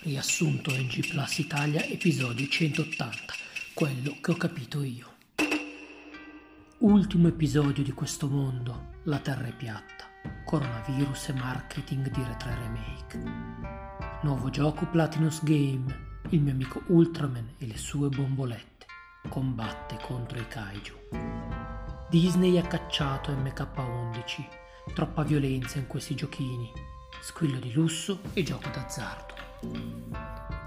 Riassunto NG Plus Italia, episodio 180, quello che ho capito io. Ultimo episodio di questo mondo, la Terra è piatta, coronavirus e marketing di Retre Remake. Nuovo gioco Platinus Game, il mio amico Ultraman e le sue bombolette, combatte contro i kaiju. Disney ha cacciato MK11, troppa violenza in questi giochini, squillo di lusso e gioco d'azzardo.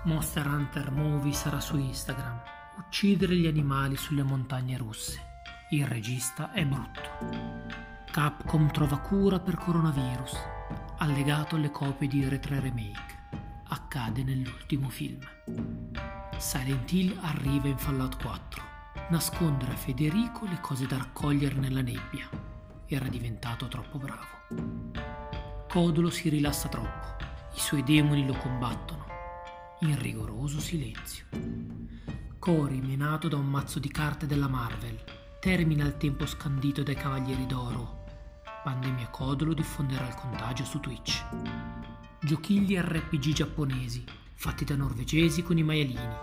Monster Hunter Movie sarà su Instagram. Uccidere gli animali sulle montagne russe. Il regista è brutto. Capcom trova cura per coronavirus. Allegato alle copie di R3 Remake. Accade nell'ultimo film. Silent Hill arriva in Fallout 4. Nascondere a Federico le cose da raccogliere nella nebbia. Era diventato troppo bravo. Codolo si rilassa troppo suoi demoni lo combattono, in rigoroso silenzio. Cory, menato da un mazzo di carte della Marvel, termina il tempo scandito dai Cavalieri d'Oro. Pandemia Codolo diffonderà il contagio su Twitch. Giochigli RPG giapponesi, fatti da norvegesi con i maialini.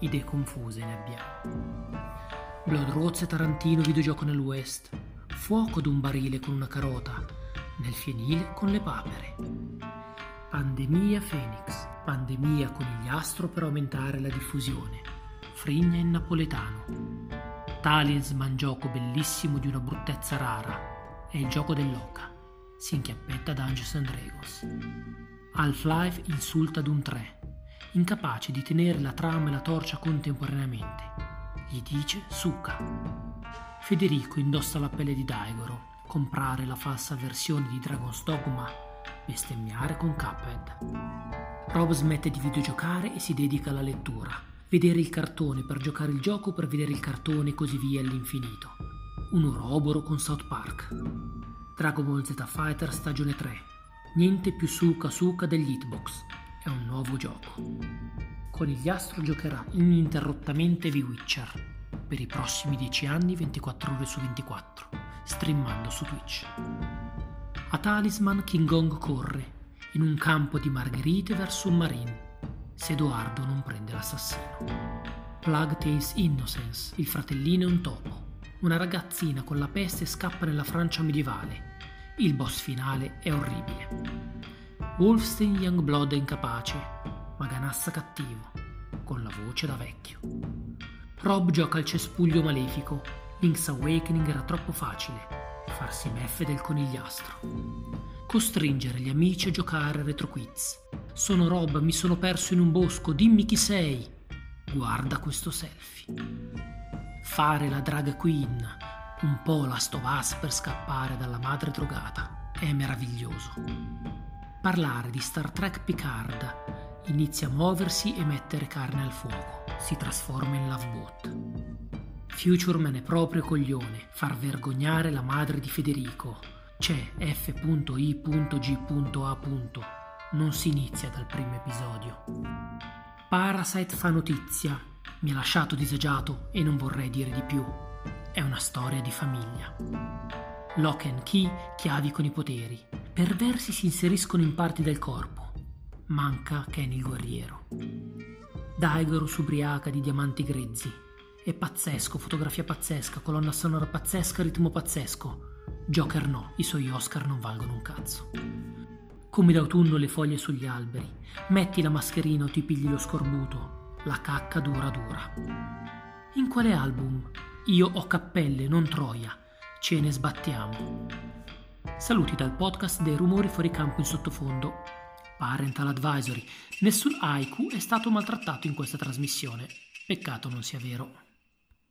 Idee confuse ne abbiamo. Blood Rose e Tarantino videogioco nel West. Fuoco d'un barile con una carota. Nel fienile con le papere. Pandemia Phoenix, pandemia conigliastro per aumentare la diffusione. Frigna in napoletano. Talisman gioco bellissimo di una bruttezza rara. È il gioco dell'oca. Si inchiappetta Dungeons and Dragons. Half-Life insulta ad un 3, incapace di tenere la trama e la torcia contemporaneamente. Gli dice Suka. Federico indossa la pelle di Daigoro, comprare la falsa versione di Dragon's Dogma bestemmiare con Cuphead. Rob smette di videogiocare e si dedica alla lettura. Vedere il cartone per giocare il gioco per vedere il cartone e così via all'infinito. Un uroboro con South Park. Dragon Ball Z Fighter stagione 3. Niente più suca suca degli hitbox. È un nuovo gioco. Conigliastro giocherà ininterrottamente The Witcher per i prossimi 10 anni 24 ore su 24, streamando su Twitch. A Talisman King Kong corre, in un campo di margherite verso un marine, se Edoardo non prende l'assassino. Plug Tales Innocence, il fratellino è un topo. Una ragazzina con la peste scappa nella Francia medievale. Il boss finale è orribile. Wolfstein Youngblood è incapace, ma Ganassa cattivo, con la voce da vecchio. Rob gioca al cespuglio malefico. Link's Awakening era troppo facile farsi meffe del conigliastro. Costringere gli amici a giocare a retroquiz. Sono Rob, mi sono perso in un bosco, dimmi chi sei. Guarda questo selfie. Fare la drag queen, un po' la stovas per scappare dalla madre drogata, è meraviglioso. Parlare di Star Trek Picard, inizia a muoversi e mettere carne al fuoco, si trasforma in lovebot. Futureman è proprio coglione, far vergognare la madre di Federico. C'è F.I.G.A. Non si inizia dal primo episodio. Parasite fa notizia. Mi ha lasciato disagiato e non vorrei dire di più. È una storia di famiglia. Lock and key, chiavi con i poteri. Perversi si inseriscono in parti del corpo. Manca Ken il guerriero. Daigoro s'ubriaca di diamanti grezzi è pazzesco, fotografia pazzesca, colonna sonora pazzesca, ritmo pazzesco. Joker no, i suoi Oscar non valgono un cazzo. Come d'autunno le foglie sugli alberi. Metti la mascherina o ti pigli lo scorbuto. La cacca dura dura. In quale album? Io ho cappelle, non troia. Ce ne sbattiamo. Saluti dal podcast dei rumori fuori campo in sottofondo. Parental Advisory. Nessun haiku è stato maltrattato in questa trasmissione. Peccato non sia vero.